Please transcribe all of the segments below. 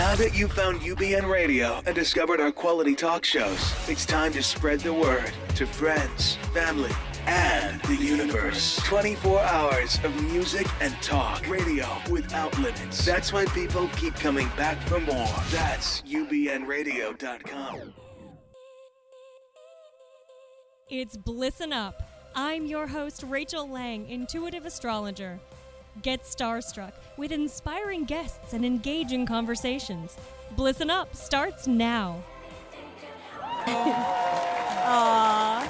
Now that you've found UBN Radio and discovered our quality talk shows, it's time to spread the word to friends, family, and the universe. 24 hours of music and talk. Radio without limits. That's why people keep coming back for more. That's UBNradio.com. It's Blissin' Up. I'm your host, Rachel Lang, intuitive astrologer. Get starstruck with inspiring guests and engaging conversations. Blissen Up starts now. Aww.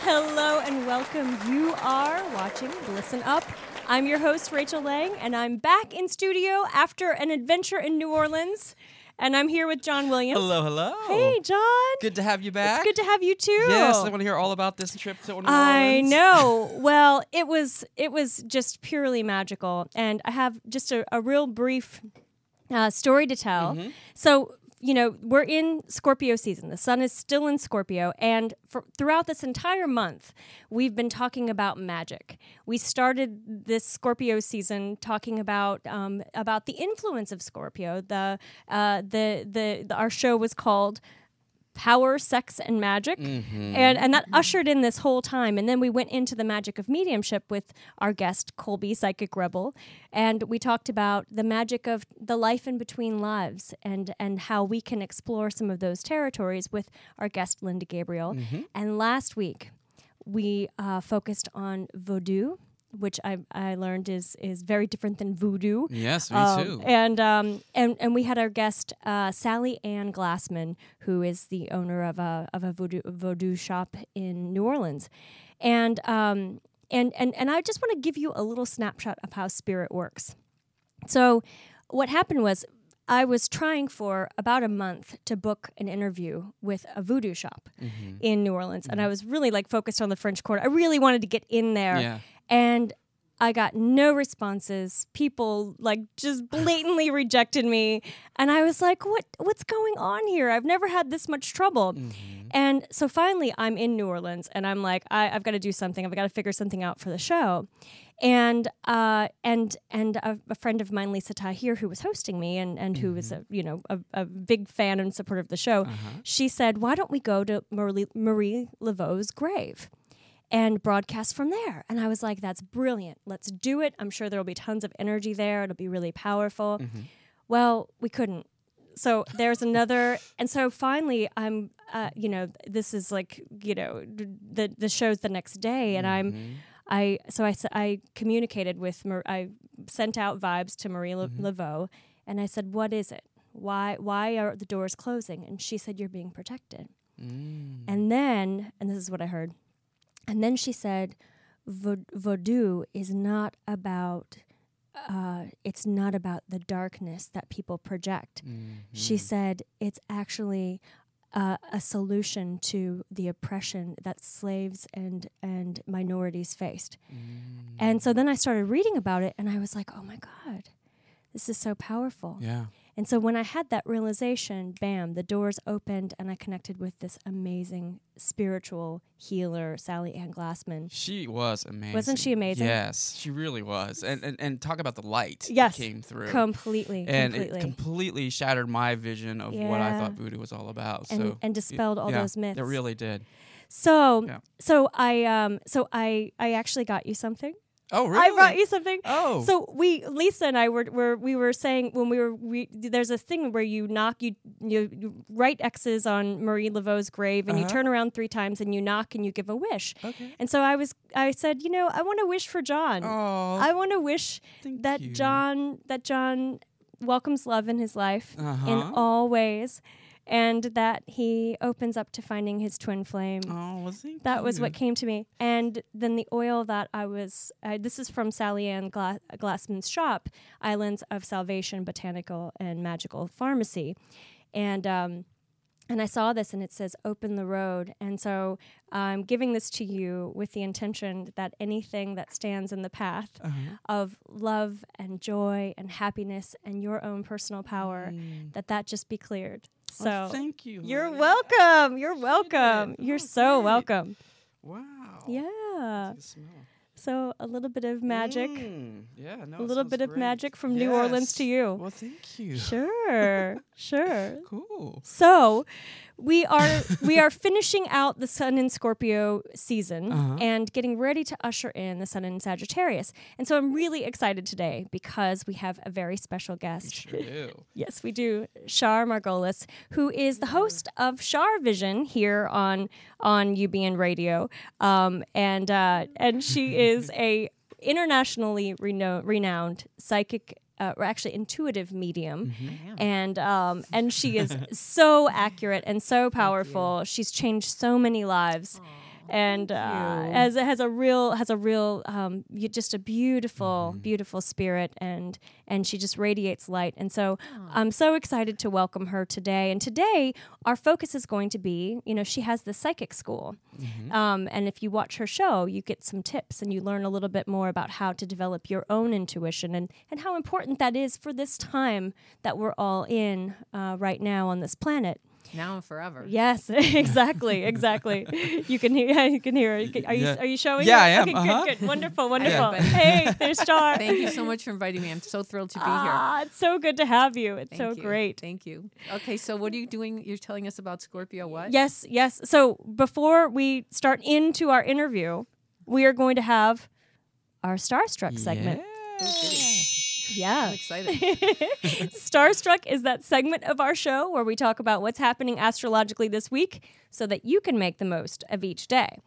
Hello and welcome. You are watching Blissen Up. I'm your host, Rachel Lang, and I'm back in studio after an adventure in New Orleans. And I'm here with John Williams. Hello, hello. Hey, John. Good to have you back. It's good to have you too. Yes, I want to hear all about this trip to New Orleans. I know. well, it was it was just purely magical, and I have just a, a real brief uh, story to tell. Mm-hmm. So. You know, we're in Scorpio season. The sun is still in Scorpio. And for, throughout this entire month, we've been talking about magic. We started this Scorpio season talking about um, about the influence of Scorpio. The, uh, the, the, the our show was called power, sex, and magic. Mm-hmm. And, and that ushered in this whole time. And then we went into the magic of mediumship with our guest, Colby, Psychic Rebel. And we talked about the magic of the life in between lives and, and how we can explore some of those territories with our guest, Linda Gabriel. Mm-hmm. And last week, we uh, focused on voodoo. Which I, I learned is is very different than voodoo. Yes, me Um, too. And um, and and we had our guest uh, Sally Ann Glassman, who is the owner of a of a voodoo, voodoo shop in New Orleans, and um, and and and I just want to give you a little snapshot of how spirit works. So, what happened was. I was trying for about a month to book an interview with a voodoo shop Mm-hmm. in New Orleans, and I was really like focused on the French Quarter. I really wanted to get in there, Yeah. And I got no responses. People like just blatantly rejected me, and I was like, "What? What's going on here? I've never had this much trouble." Mm-hmm. And so finally, I'm in New Orleans, and I'm like, I, "I've got to do something. I've got to figure something out for the show." And uh, and and a, a friend of mine, Lisa Tahir, who was hosting me, and and who was mm-hmm. a you know a, a big fan and supporter of the show, uh-huh. she said, "Why don't we go to Marie, Marie Laveau's grave?" And broadcast from there. And I was like, that's brilliant. Let's do it. I'm sure there will be tons of energy there. It'll be really powerful. Mm-hmm. Well, we couldn't. So there's another, and so finally, I'm, uh, you know, this is like, you know, the the show's the next day, and I'm, mm-hmm. I so I I communicated with, Mar- I sent out vibes to Marie La- mm-hmm. Laveau, and I said, what is it? Why why are the doors closing? And she said, you're being protected. Mm. And then, and this is what I heard. And then she said, "Vo- "Voodoo is not about. Uh, it's not about the darkness that people project." She said, "It's actually." Uh, a solution to the oppression that slaves and and minorities faced, and so then I started reading about it, and I was like, "Oh my God, this is so powerful!" Yeah. And so when I had that realization, bam, the doors opened and I connected with this amazing spiritual healer, Sally Ann Glassman. She was amazing. Wasn't she amazing? Yes, she really was. And and, and talk about the light Yes, that came through. Completely, and completely. it completely shattered my vision of what I thought voodoo was all about. And- so and dispelled all yeah, those myths. It really did. so Yeah. so I um so I I actually got you something. Oh, really? I brought you something. Oh. So we, Lisa and I were, were we were saying when we were we there's a thing where you knock you you, you write X's on Marie Laveau's grave and you Uh-huh. turn around three times and you knock and you give a wish. Okay. And so I was I said you know I want to wish for John. Oh, I want to wish that you. John that John welcomes love in his life in Uh-huh. all ways, and that he opens up to finding his twin flame. Oh, well, thank That was what came to me. And then the oil that I was, uh, this is from Sally Ann Gla- Glassman's shop, Islands of Salvation Botanical and Magical Pharmacy. And, um, and I saw this and it says open the road. And so I'm giving this to you with the intention that anything that stands in the path Uh-huh. of love and joy and happiness and your own personal power, that that just be cleared. So. Oh, thank you. you're honey. welcome. You're welcome. it. You're Oh, so great. welcome. Wow. Yeah. So a little bit of magic, Mm, yeah, no, a little bit of great. magic from New Orleans to you. Well, thank you. Sure, sure. Cool. So, we are we are finishing out the Sun in Scorpio season Uh-huh. and getting ready to usher in the Sun in Sagittarius. And so I'm really excited today because we have a very special guest. Sure do. Yes, we do. Shar Margolis, who is the host of Shar Vision here on on UBN Radio, um, and uh, and she is a internationally reno- renowned psychic. Uh, or actually, intuitive medium, and um, and she is so accurate and so powerful. She's changed so many lives, and uh, has has a real has a real um, just a beautiful beautiful spirit, and and she just radiates light. And so I'm so excited to welcome her today. And today our focus is going to be, you know, she has the psychic school, um, and if you watch her show, you get some tips and you learn a little bit more about how to develop your own intuition and and how important that is for this time that we're all in uh, right now on this planet. Now and forever. Yes, exactly, exactly. You can hear. You can hear. You can- Are you are you showing? Yeah, it? I am, Okay, uh-huh. good, good, wonderful, wonderful. but- hey, there's Star. Thank you so much for inviting me. I'm so thrilled to be here. Ah, it's so good to have you. It's Thank so you. great. Thank you. Okay, so what are you doing? You're telling us about Scorpio what? Yes, yes. So before we start into our interview, we are going to have our Starstruck segment. Yeah. I'm excited. Starstruck is that segment of our show where we talk about what's happening astrologically this week so that you can make the most of each day.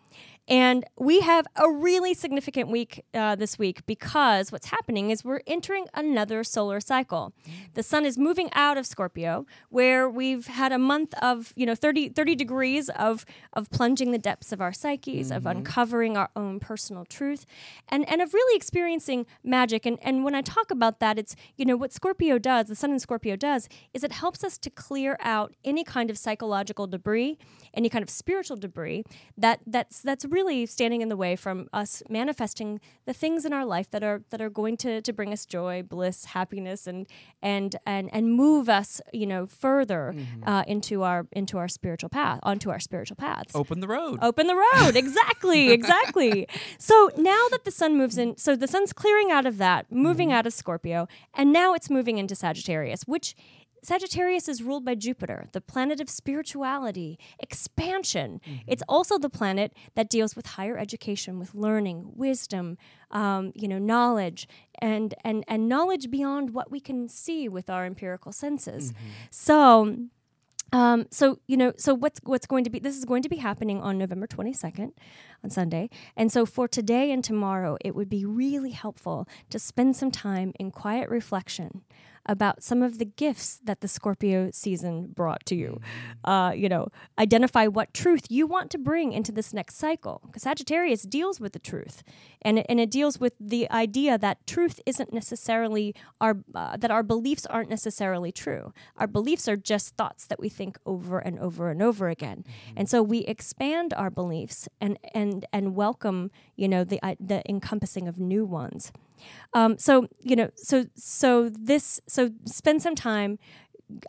And we have a really significant week uh, this week because what's happening is we're entering another solar cycle. The sun is moving out of Scorpio, where we've had a month of, you know, 30, 30 degrees of, of plunging the depths of our psyches, of uncovering our own personal truth, and, and of really experiencing magic. And, and when I talk about that, it's, you know, what Scorpio does, the sun in Scorpio does, is it helps us to clear out any kind of psychological debris, any kind of spiritual debris that that's that's really standing in the way from us manifesting the things in our life that are that are going to, to bring us joy, bliss, happiness, and and and and move us, you know, further uh, into our into our spiritual path, onto our spiritual paths. Open the road. open the road. Exactly. Exactly. So now that the sun moves in so the sun's clearing out of that moving out of scorpio and now it's moving into sagittarius which Sagittarius is ruled by Jupiter, the planet of spirituality, expansion. It's also the planet that deals with higher education, with learning, wisdom, um, you know, knowledge, and and and knowledge beyond what we can see with our empirical senses. So, um, so you know, so what's what's going to be? This is going to be happening on November twenty second, on Sunday, and so for today and tomorrow, it would be really helpful to spend some time in quiet reflection about some of the gifts that the Scorpio season brought to you. Uh, you know, identify what truth you want to bring into this next cycle, because Sagittarius deals with the truth, and it, and it deals with the idea that truth isn't necessarily our uh, that our beliefs aren't necessarily true. Our beliefs are just thoughts that we think over and over and over again, and so we expand our beliefs and and and welcome you know the uh, the encompassing of new ones. Um, so you know, so so this so spend some time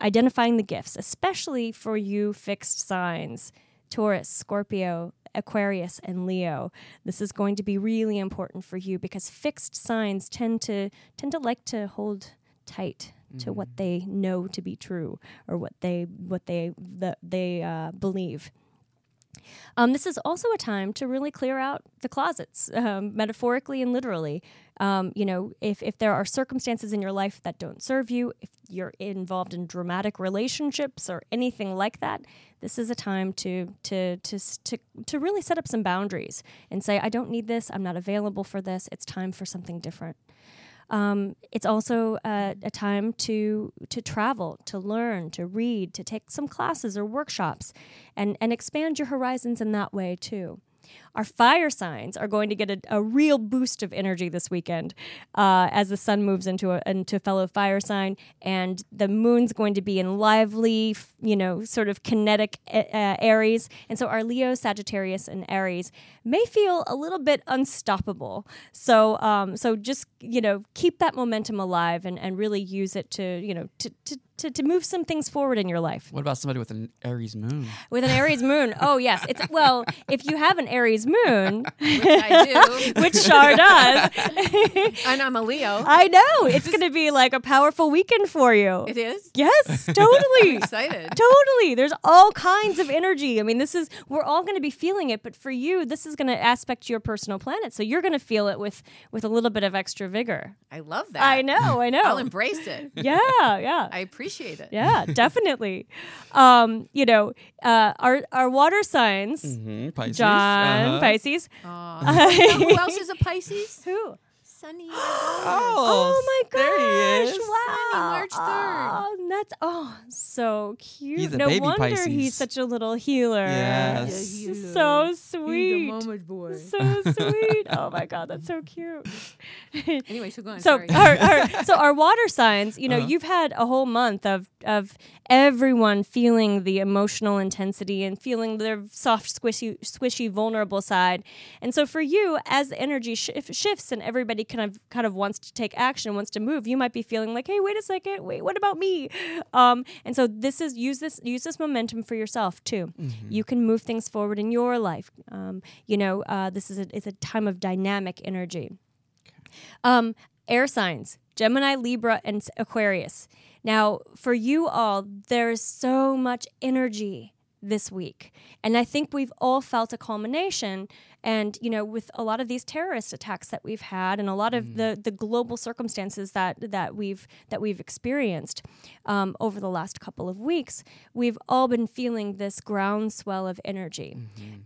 identifying the gifts, especially for you fixed signs, Taurus, Scorpio, Aquarius, and Leo. This is going to be really important for you because fixed signs tend to tend to like to hold tight to what they know to be true or what they what they the, they uh, believe. Um, this is also a time to really clear out the closets, um, metaphorically and literally. Um, you know, if, if there are circumstances in your life that don't serve you, if you're involved in dramatic relationships or anything like that, this is a time to to to to to really set up some boundaries and say, I don't need this. I'm not available for this. It's time for something different. Um, it's also uh, a time to to travel, to learn, to read, to take some classes or workshops, and and expand your horizons in that way too. Our fire signs are going to get a, a real boost of energy this weekend uh, as the sun moves into a into fellow fire sign, and the moon's going to be in lively, you know, sort of kinetic uh, Aries, and so our Leo, Sagittarius, and Aries may feel a little bit unstoppable. So, um, so just you know, keep that momentum alive and, and really use it to you know to, to to, to move some things forward in your life. What about somebody with an Aries moon? With an Aries moon, oh yes, it's well, if you have an Aries moon, I do. which Shar does, and I'm a Leo. I know it's going to be like a powerful weekend for you. it is. Yes, totally. Excited. Totally. There's all kinds of energy. I mean, this is we're all going to be feeling it, but for you, this is going to aspect your personal planet. So you're going to feel it with with a little bit of extra vigor. I love that. I know, I know. I'll embrace it. yeah, yeah. I appreciate it. yeah, definitely. Um, you know, uh, our our water signs, Mm-hmm. Pisces. John uh-huh. Pisces. Aw. You know who else is a Pisces? Who? Sunny. Oh, my gosh! there he is. Wow, March 3rd. Oh, that's oh so cute. He's a no baby wonder Pisces. he's such a little healer. Yes. Yeah, he so sweet. He's a mama's boy. So sweet. Oh my god, that's so cute. Anyway, so go on. So sorry. our, our, so our water signs, you know, Uh-huh. you've had a whole month of of everyone feeling the emotional intensity and feeling their soft, squishy, squishy, vulnerable side. And so for you, as the energy shif- shifts and everybody kind of kind of wants to take action, wants to move, you might be feeling like, hey, wait a second, wait, what about me? Um, and so this is use this use this momentum for yourself too. You can move things forward in your life. Um, you know, uh, this is a, it's a time of dynamic energy. Um, air signs Gemini, Libra, and Aquarius. Now, for you all, there's so much energy this week. And I think we've all felt a culmination. And, you know, with a lot of these terrorist attacks that we've had and a lot of the, the global circumstances that, that we've that we've experienced um, over the last couple of weeks, we've all been feeling this groundswell of energy.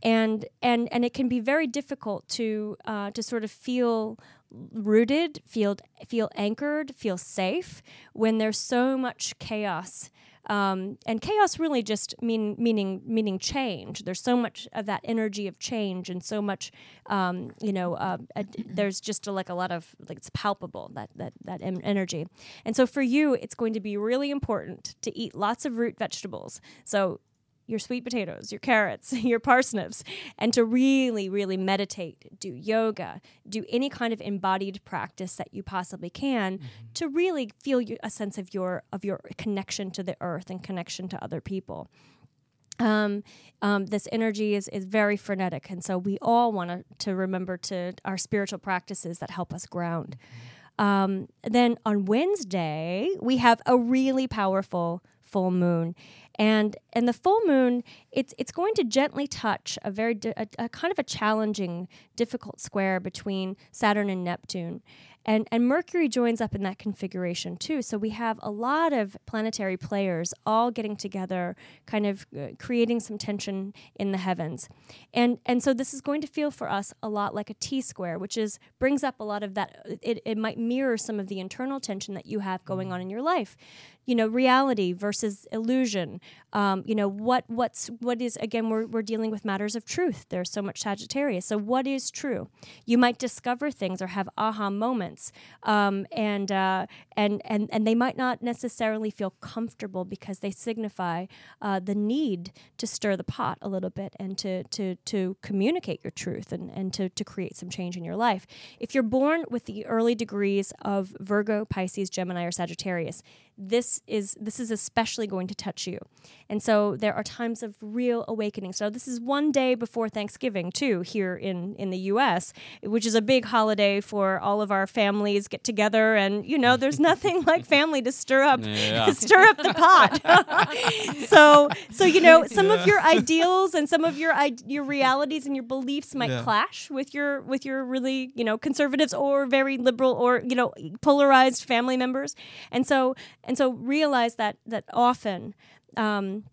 And and and it can be very difficult to uh, to sort of feel rooted, feel feel anchored, feel safe when there's so much chaos. Um, and chaos really just mean meaning meaning change. There's so much of that energy of change, and so much, um, you know, uh, a, there's just a, like a lot of like it's palpable that that that em- energy. And so for you, it's going to be really important to eat lots of root vegetables. So your sweet potatoes, your carrots, your parsnips, and to really, really meditate, do yoga, do any kind of embodied practice that you possibly can to really feel you, a sense of your of your connection to the earth and connection to other people. Um, um, this energy is, is very frenetic, and so we all want to to remember to our spiritual practices that help us ground. Um, then on Wednesday, we have a really powerful full moon. And and the full moon, it's it's going to gently touch a very di- a, a kind of a challenging, difficult square between Saturn and Neptune, and and Mercury joins up in that configuration too. So we have a lot of planetary players all getting together, kind of uh, creating some tension in the heavens, and and so this is going to feel for us a lot like a T square, which is brings up a lot of that. It it might mirror some of the internal tension that you have going on in your life. You know reality versus illusion. Um, you know what what's what is again we're, we're dealing with matters of truth. There's so much sagittarius. So what is true? You might discover things or have aha moments um, and uh, and and and they might not necessarily feel comfortable because they signify uh, the need to stir the pot a little bit and to to to communicate your truth and and to to create some change in your life. If you're born with the early degrees of virgo pisces gemini or sagittarius this is this is especially going to touch you. And so there are times of real awakening. So this is one day before thanksgiving too here in in the us which is a big holiday for all of our families get together and you know there's nothing like family to stir up Yeah. stir up the pot. So so you know some of your ideals and some of your your realities and your beliefs might Yeah. clash with your with your really you know conservatives or very liberal or you know polarized family members. And so and so realize that that often um,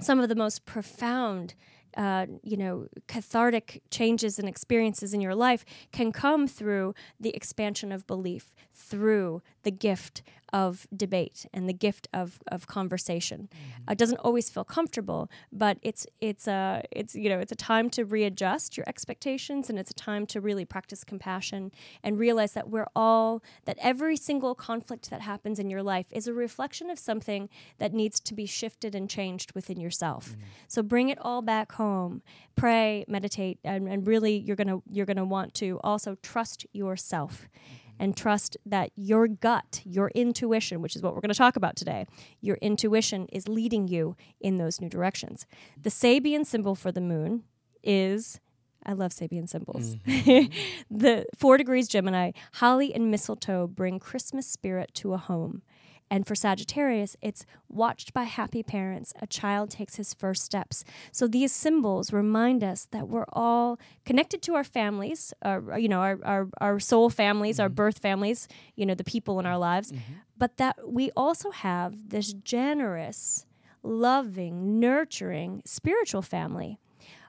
some of the most profound uh, you know, cathartic changes and experiences in your life can come through the expansion of belief, through the gift of debate and the gift of, of conversation. Uh, it doesn't always feel comfortable, but it's it's a it's you know it's a time to readjust your expectations and it's a time to really practice compassion and realize that we're all that every single conflict that happens in your life is a reflection of something that needs to be shifted and changed within yourself. Mm-hmm. So bring it all back home. Pray, meditate, and, and really you're gonna you're gonna want to also trust yourself mm-hmm. And trust that your gut, your intuition, which is what we're going to talk about today, your intuition is leading you in those new directions. The Sabian symbol for the moon is. I love Sabian symbols. Mm-hmm. the four degrees Gemini, holly and mistletoe bring Christmas spirit to a home. And for Sagittarius, it's watched by happy parents. A child takes his first steps. So these symbols remind us that we're all connected to our families, our, you know, our, our, our soul families, our birth families, you know, the people in our lives, but that we also have this generous, loving, nurturing spiritual family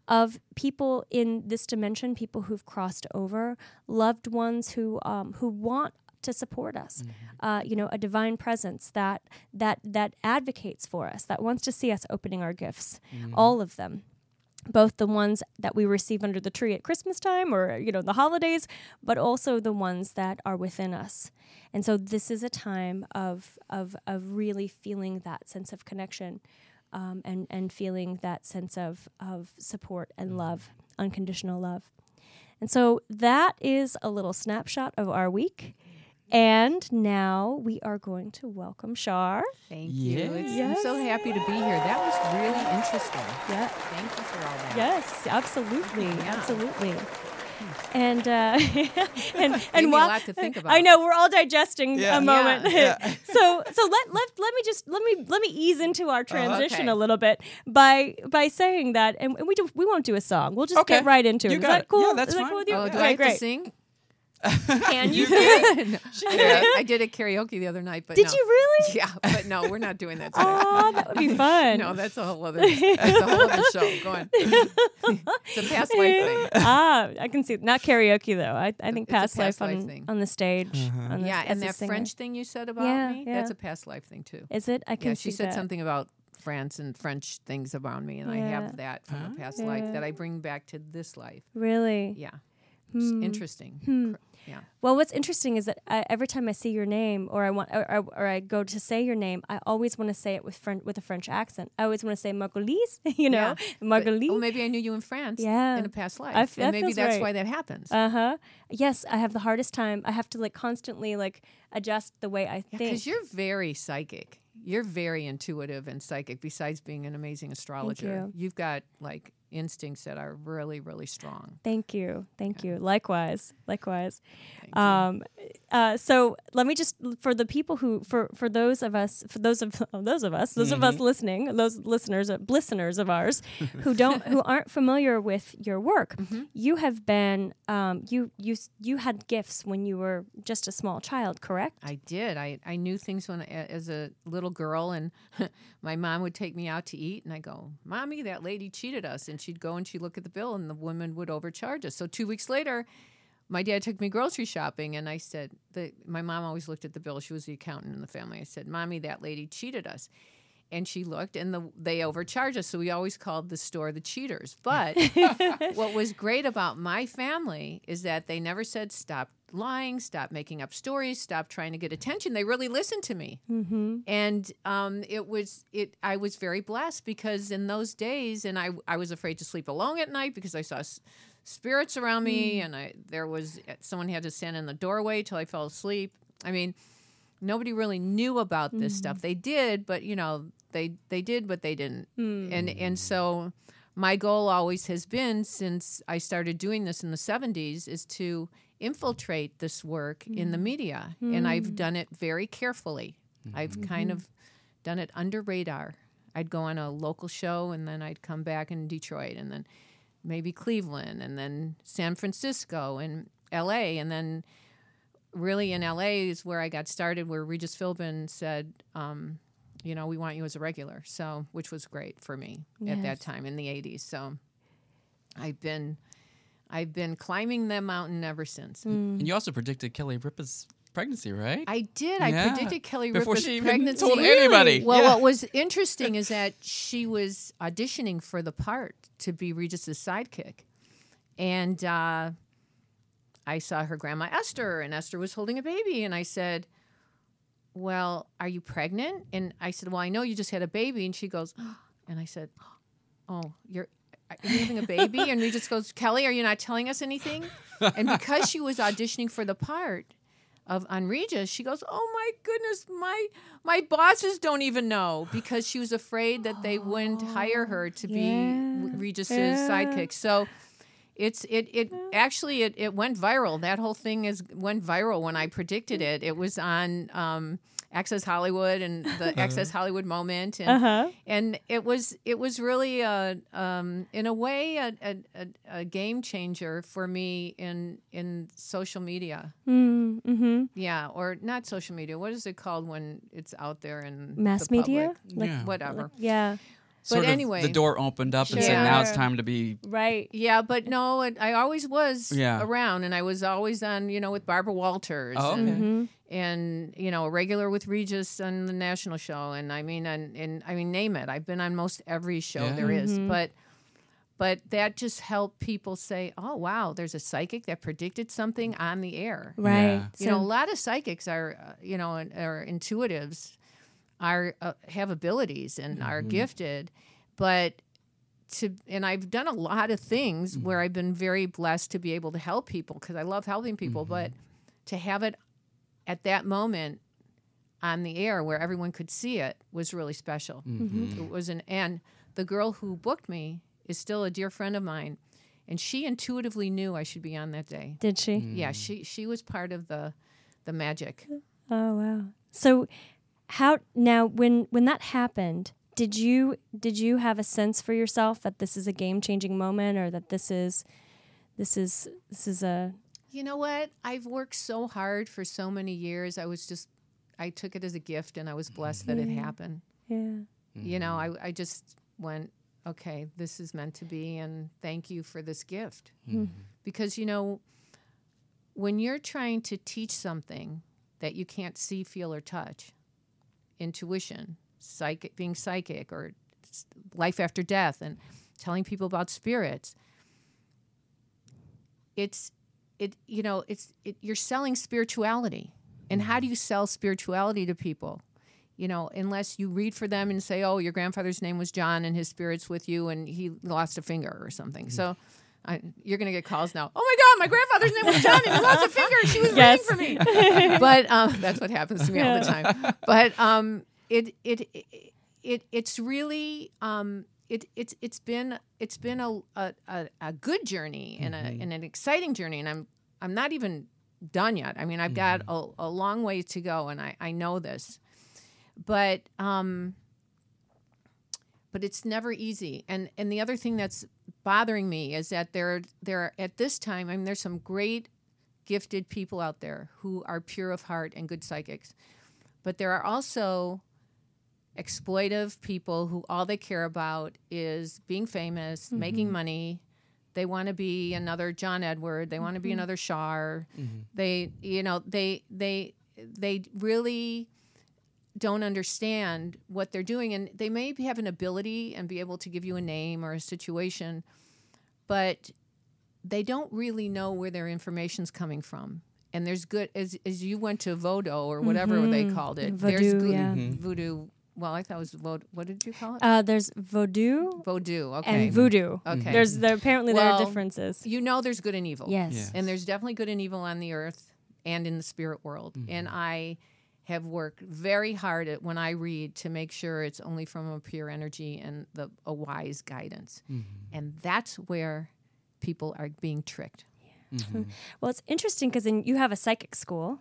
of people in this dimension, people who've crossed over, loved ones who um, who want to support us. Uh, you know, a divine presence that that that advocates for us, that wants to see us opening our gifts, all of them. Both the ones that we receive under the tree at Christmas time or, you know, the holidays, but also the ones that are within us. And so this is a time of, of, of really feeling that sense of connection um, and, and feeling that sense of, of support and love, unconditional love. And so that is a little snapshot of our week. And now we are going to welcome Shar. Thank you. It's, Yes. I'm so happy to be here. That was really interesting. Yeah. Thank you for all that. Yes, absolutely, Yeah. absolutely. And uh, and and me a lot to think I know we're all digesting Yeah. a moment. Yeah. so so let let let me just let me let me ease into our transition okay. a little bit by by saying that, and we do we won't do a song. We'll just Okay. get right into it. You Is that it. cool? Yeah, that's Is that fine. cool with you? Oh, do okay, I have great. to sing? Can you sing? Yeah, I did a karaoke the other night, but Did no. you really? Yeah, but no, we're not doing that today. Oh, that would be fun. No, that's a whole other. That's a whole other show. Go on. it's a past life thing. ah, I can see not karaoke though. I, I think It's a past, past life life on thing. on the stage. Uh-huh. on the- Yeah, as and a that singer. French thing you said about Yeah, me, yeah. that's a past life thing too. Is it? I can Yeah, see she said that. something about France and French things around me, and I Yeah. have that from a past life that I bring back to this life. Really? Yeah, it's Hmm. interesting. Hmm. Yeah, Well, what's interesting is that I, every time I see your name, or I want, or, or, or I go to say your name, I always want to say it with French with a French accent. I always want to say Marguerite, you know, Yeah, Marguerite. oh, maybe I knew you in France. Yeah. in a past life, I f- that and maybe that's right. why that happens. Uh huh. Yes, I have the hardest time. I have to like constantly like adjust the way I think. Because you're very psychic. You're very intuitive and psychic. Besides being an amazing astrologer, you. have got like instincts that are really, really strong. Thank you. Thank you. Likewise. Likewise. Thank you. Um, uh, so let me just for the people who for for those of us for those of those of us those of us listening those listeners uh, listeners of ours who don't who aren't familiar with your work you have been um, you you you had gifts when you were just a small child correct I did. I, I knew things when as a little girl, and my mom would take me out to eat, and I go, "Mommy, that lady cheated us," and she'd go and she'd look at the bill, and the woman would overcharge us. So two weeks later, my dad took me grocery shopping, and I said, the, "My mom always looked at the bill. She was the accountant in the family." I said, "Mommy, that lady cheated us." And she looked, and the, they overcharged us. So we always called the store the cheaters. But what was great about my family is that they never said stop lying, stop making up stories, stop trying to get attention. They really listened to me, mm-hmm. and um, it was it. I was very blessed because in those days, and I I was afraid to sleep alone at night because I saw. S- spirits around me and i there was someone had to stand in the doorway till i fell asleep i mean nobody really knew about this stuff. Mm. They did but you know they they did but they didn't. Hmm. And and so my goal always has been since I started doing this in the 70s is to infiltrate this work in the hmm. media. And I've hmm. done it very carefully. Mm-hmm. I've mm-hmm. kind of done it under radar. I'd go on a local show and then I'd come back in Detroit and then maybe Cleveland and then San Francisco and LA and then really in LA is where I got started where Regis Philbin said um, you know, we want you as a regular. So, which was great for me at that time in the 80s. So, I've been I've been climbing that mountain ever since. And you also predicted Kelly Ripa's pregnancy, right? I did. Yeah. I predicted Kelly Before Ripa's she even pregnancy. told anybody. Well, Yeah. what was interesting is that she was auditioning for the part to be Regis's sidekick, and uh, I saw her grandma Esther, and Esther was holding a baby, and I said, "Well, are you pregnant?" And I said, "Well, I know you just had a baby," and she goes, and I said, "Oh, you're." Uh, are you having a baby? And Regis goes, Kelly, are you not telling us anything? And because she was auditioning for the part, of on Regis, she goes, "Oh my goodness, my my bosses don't even know because she was afraid that they wouldn't hire her to be Regis's yeah. sidekick." So it's it it actually it, it went viral. That whole thing is went viral when I predicted it. It was on um, Access Hollywood and the Access Hollywood moment, and Uh-huh. and it was it was really a um, in a way a, a, a, game changer for me in in social media. Mm, mm-hmm. Yeah, or not social media. What is it called when it's out there in Mass media? Like- Yeah. Whatever. Yeah. Sort of anyway. the door opened up and said, "Now it's time to be." Right. Yeah, but no, it, I always was Yeah. around, and I was always on, you know, with Barbara Walters, Oh, and. Mm-hmm. and you know, a regular with Regis on the national show, and I mean, and, and I mean, name it. I've been on most every show Yeah. there is, Mhm. but but that just helped people say, oh wow, there's a psychic that predicted something on the air. Right. Yeah. You know, a lot of psychics are, uh, you know, are intuitives, are uh, have abilities and are mm-hmm. gifted, but to and I've done a lot of things mm-hmm. where I've been very blessed to be able to help people because I love helping people, but mm-hmm. to have it at that moment on the air where everyone could see it was really special. It was an and the girl who booked me is still a dear friend of mine, and she intuitively knew I should be on that day. Did she? Yeah, she she was part of the the magic. Oh wow. So how now when when that happened, did you did you have a sense for yourself that this is a game-changing moment or that this is this is this is a You know what? I've worked so hard for so many years. I was just I took it as a gift and I was blessed that it happened. yeah. You know, mm-hmm. I I just went, okay, this is meant to be and thank you for this gift. Mm-hmm. Hmm. Because you know, when you're trying to teach something that you can't see, feel or touch, intuition, psychic being psychic or life after death and telling people about spirits, it's it you know it's it, you're selling spirituality. And how do mm-hmm. you sell spirituality to people? You know unless you read for them and say oh your grandfather's name was john and his spirit's with you and he lost a finger or something. Mm-hmm. So I, you're gonna get calls now. Oh my God, my grandfather's name was John he lost a finger. She was Yes. waiting for me. but um, that's what happens to me all the time. But um, it, it it it it's really um, it it's it's been it's been a a, a, good journey and a and an exciting journey, and I'm I'm not even done yet. I mean, I've got a, a long way to go, and I I know this, but um, but it's never easy. And and the other thing that's bothering me is that there there at this time, I mean, there's some great gifted people out there who are pure of heart and good psychics, but there are also exploitive people who all they care about is being famous, mm-hmm. making money. They want to be another John Edward. They want to be mm-hmm. another Shar. Mm-hmm. They, you know, they they they really don't understand what they're doing and they may have an ability and be able to give you a name or a situation but they don't really know where their information's coming from and there's good as, as you went to vodo or whatever they mm-hmm. called it there's Voodoo, good yeah. Mm-hmm. voodoo well i thought it was voodoo what did you call it Uh, there's voodoo voodoo okay and voodoo. Okay. There's there apparently there are differences. you know there's good and evil Yes. Yeah. and there's definitely good and evil on the earth and in the spirit world. Mm-hmm. And I have worked very hard at when I read to make sure it's only from a pure energy and the a wise guidance. And that's where people are being tricked. Well, it's interesting because you have a psychic school.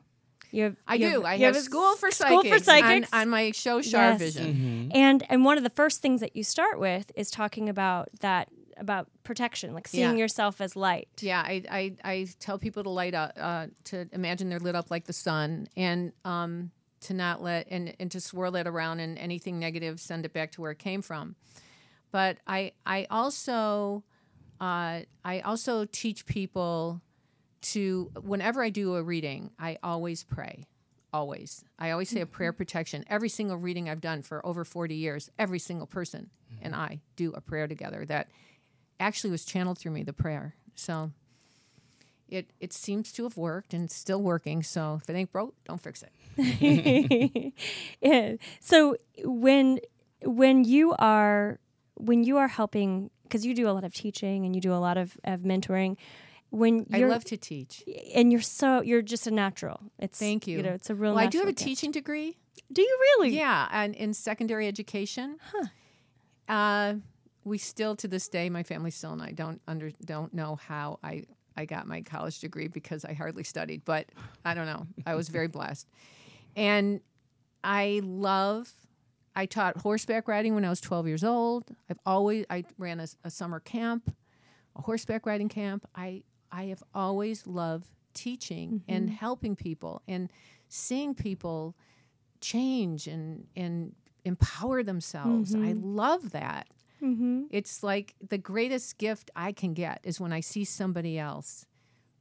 You have, I you do. I you have, a school for school psychics, for psychics. On, on my show Shar Yes. Vision. And and one of the first things that you start with is talking about that about protection, like seeing Yeah. yourself as light. Yeah, I, I, I tell people to light up, uh, to imagine they're lit up like the sun, and um, to not let and, and to swirl it around, and anything negative, send it back to where it came from. But I I also uh, I also teach people to whenever I do a reading, I always pray. Always. I always say a prayer protection. Every single reading I've done for over 40 years, every single person and I do a prayer together that actually was channeled through me, the prayer. So it it seems to have worked and still working. So if it ain't broke, don't fix it. yeah. So when when you are when you are helping because you do a lot of teaching and you do a lot of, of mentoring when I love to teach. and you're so you're just a natural. It's Thank you. You know, it's a real. Well, I do have a gift. teaching degree. Do you really? Yeah, and in secondary education. Uh, we still to this day, my family still and I don't under don't know how I I got my college degree because I hardly studied, but I don't know. I was very blessed, and I love. I taught horseback riding when I was 12 years old. I've always I ran a, a summer camp, a horseback riding camp. I I have always loved teaching mm-hmm. and helping people and seeing people change and and empower themselves. I mm-hmm. love that. Mm-hmm. It's like the greatest gift I can get is when I see somebody else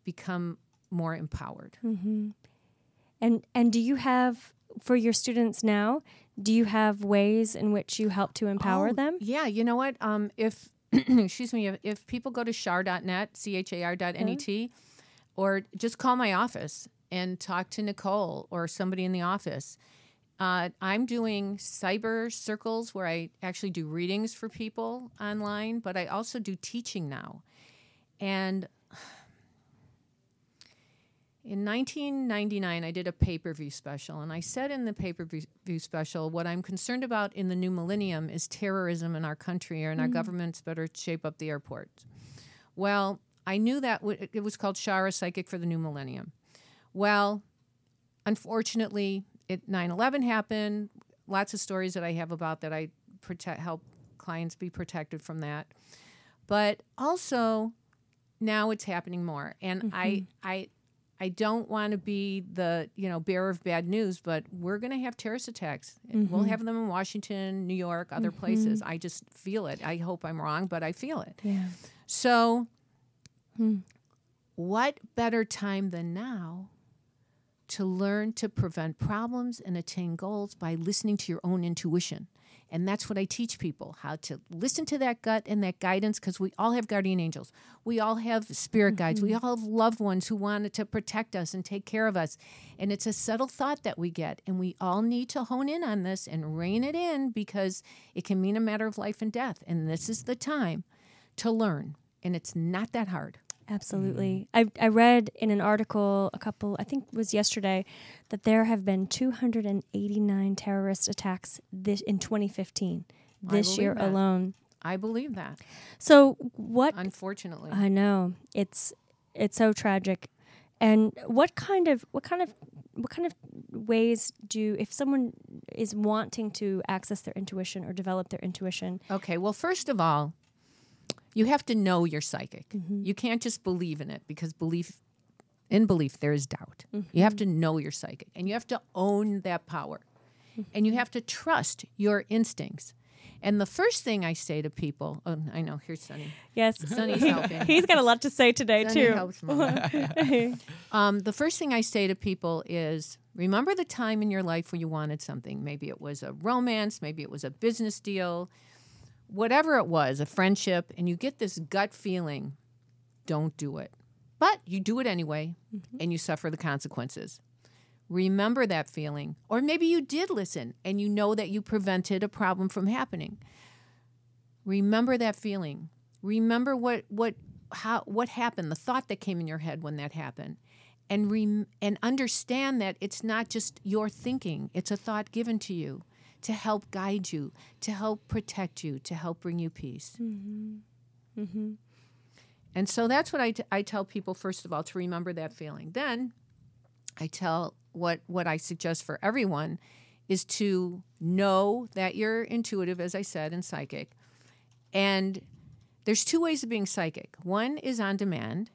become more empowered. Mm-hmm. And and do you have for your students now? Do you have ways in which you help to empower Oh, them? Yeah, you know what? Um, if excuse me, if, if people go to char.net, c h a r dot n e t, or just call my office and talk to Nicole or somebody in the office. Uh, I'm doing cyber circles where I actually do readings for people online, but I also do teaching now. And in 1999, I did a pay per view special, and I said in the pay per view special, what I'm concerned about in the new millennium is terrorism in our country, and our governments better shape up the airports. Well, I knew that w- it was called Shara Psychic for the New Millennium. Well, unfortunately, it 9/11 happened. Lots of stories that I have about that I protect help clients be protected from that. But also now it's happening more and I mm-hmm. I I don't want to be the you know bearer of bad news, but we're going to have terrorist attacks. We'll mm-hmm. have them in Washington, New York, other mm-hmm. places. I just feel it. I hope I'm wrong, but I feel it. Yeah. So, hmm. what better time than now to learn to prevent problems and attain goals by listening to your own intuition? And that's what I teach people how to listen to that gut and that guidance because we all have guardian angels. We all have spirit guides. We mm-hmm. all have loved ones who wanted to protect us and take care of us. And it's a subtle thought that we get. And we all need to hone in on this and rein it in because it can mean a matter of life and death. And this is the time to learn. And it's not that hard. Absolutely. Mm-hmm. I, I read in an article a couple, I think it was yesterday, that there have been 289 terrorist attacks this in 2015, this year that. alone. I believe that, So what? unfortunately. I know it's it's so tragic. And what kind of what kind of what kind of ways do if someone is wanting to access their intuition or develop their intuition? Okay, well, first of all, you have to know you're psychic. Mm-hmm. You can't just believe in it because belief, in belief, there is doubt. You have to Mm-hmm. know you're psychic and you have to own that power. Mm-hmm. And you have to trust your instincts. And the first thing I say to people, oh, I know, here's Sunny. Yes, Sunny's helping. He's got a lot to say today Sunny too. Um, the first thing I say to people is remember the time in your life when you wanted something. Maybe it was a romance, maybe it was a business deal, whatever it was, a friendship, and you get this gut feeling don't do it. But you do it anyway, mm-hmm. and you suffer the consequences. Remember that feeling. Or maybe you did listen and you know that you prevented a problem from happening. Remember that feeling. Remember what what how what happened, the thought that came in your head when that happened. And rem- and understand that it's not just your thinking. It's a thought given to you to help guide you, to help protect you, to help bring you peace. Mm-hmm. Mm-hmm. And so that's what I, t- I tell people first of all to remember that feeling. Then I tell what what I suggest for everyone is to know that you're intuitive, as I said, and psychic. And there's two ways of being psychic. One is on demand,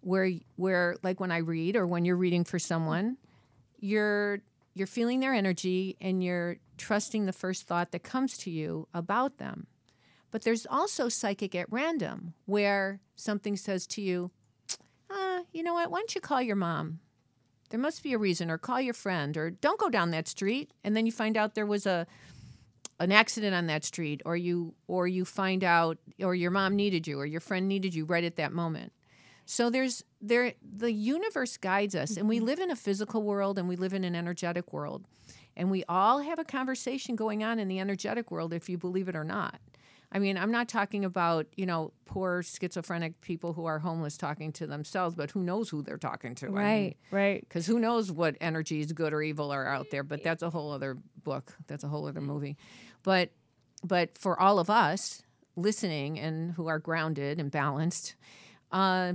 where where like when I read or when you're reading for someone, you're you're feeling their energy and you're trusting the first thought that comes to you about them. But there's also psychic at random, where something says to you, uh, you know what, why don't you call your mom? There must be a reason, or call your friend, or don't go down that street. And then you find out there was a an accident on that street, or you or you find out or your mom needed you or your friend needed you right at that moment. So there's there the universe guides us and we live in a physical world and we live in an energetic world. And we all have a conversation going on in the energetic world if you believe it or not. I mean, I'm not talking about, you know, poor schizophrenic people who are homeless talking to themselves, but who knows who they're talking to. Right, right. Because who knows what energies, good or evil, are out there. But that's a whole other book. That's a whole other movie. But, but for all of us listening and who are grounded and balanced, uh,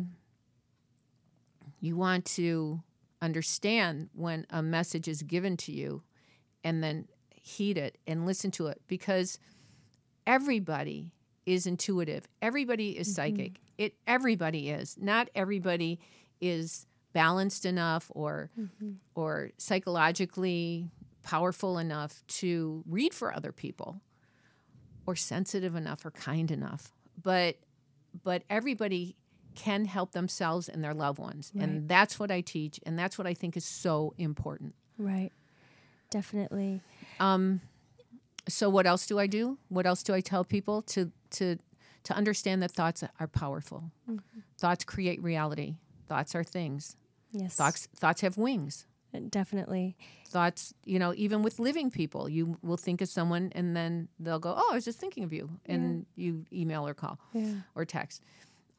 you want to understand when a message is given to you and then heed it and listen to it because everybody is intuitive. Everybody is mm-hmm. psychic. It everybody is. Not everybody is balanced enough or mm-hmm. or psychologically powerful enough to read for other people or sensitive enough or kind enough. But but everybody can help themselves and their loved ones. And that's what i teach and that's what i think is so important. Right. Definitely. um, so what else do I do? What else do I tell people to to to understand that thoughts are powerful? Thoughts create reality. Thoughts are things. Yes. Thoughts thoughts have wings. Definitely. Thoughts, you know, even with living people, you will think of someone and then they'll go, "Oh, I was just thinking of you," and you email or call Yeah. or text.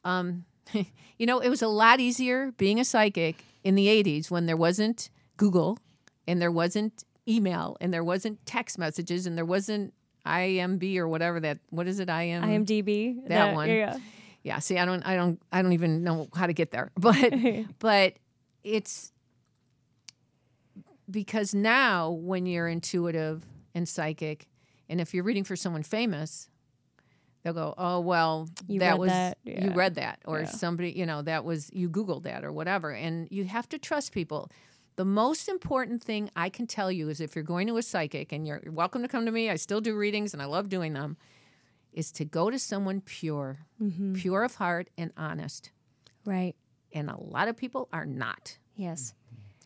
Um, you know, it was a lot easier being a psychic in the '80s when there wasn't Google and there wasn't email and there wasn't text messages and there wasn't IMB or whatever that. What is it? IM. IMDb. That one. Yeah. Yeah. See, I don't, I don't, I don't even know how to get there, but, but it's because now when you're intuitive and psychic, and if you're reading for someone famous, they'll go, "Oh, well, You that was that, you read that, or Yeah. somebody, you know, that was you googled that or whatever." And you have to trust people. The most important thing I can tell you is if you're going to a psychic and you're, you're welcome to come to me, I still do readings and I love doing them, is to go to someone pure, Mm-hmm. pure of heart and honest. Right. And a lot of people are not, Yes.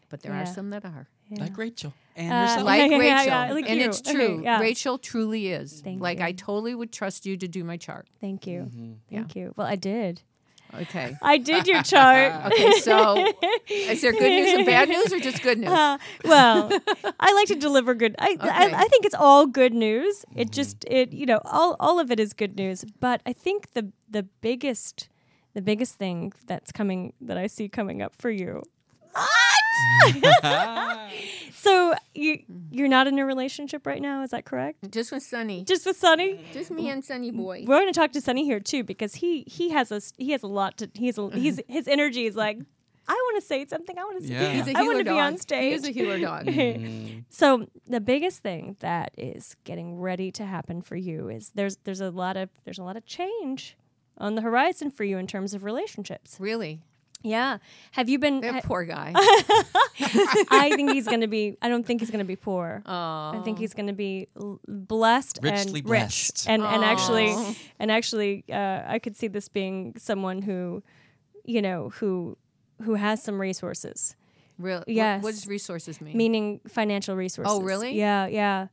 but there Yeah. are some that are. Like Rachel and Uh, yourself. Like Yeah, Rachel. yeah, like and you. it's Okay, true. yeah. Rachel truly is. Thank like you. I totally would trust you to do my chart. Thank you. Mm-hmm. Thank you. Well, I did. Okay. I did your chart. Okay, so is there good news and bad news or just good news? Uh, well, I like to deliver good. I, Okay. I I think it's all good news. It just it you know all all of it is good news. But I think the the biggest the biggest thing that's coming that I see coming up for you. so you mm-hmm. you're not in a relationship right now, is that correct? Just with Sunny. Just with Sunny. Just me and Sunny boy. We're going to talk to Sunny here too because he he has a s- he has a lot to he's a, he's his energy is like I want to say something. I want to say. Yeah. He's a I want to be on stage. He's a healer dog. Mm. So the biggest thing that is getting ready to happen for you is there's there's a lot of there's a lot of change on the horizon for you in terms of relationships. really? Yeah. Have you been That ha- poor guy. I think he's going to be I don't think he's going to be poor. Oh. I think he's going to be l- blessed Richly and blessed. rich. And and actually and actually uh, I could see this being someone who you know who who has some resources. Real, Yes. What, what does resources mean? meaning financial resources. Oh, really? Yeah, yeah,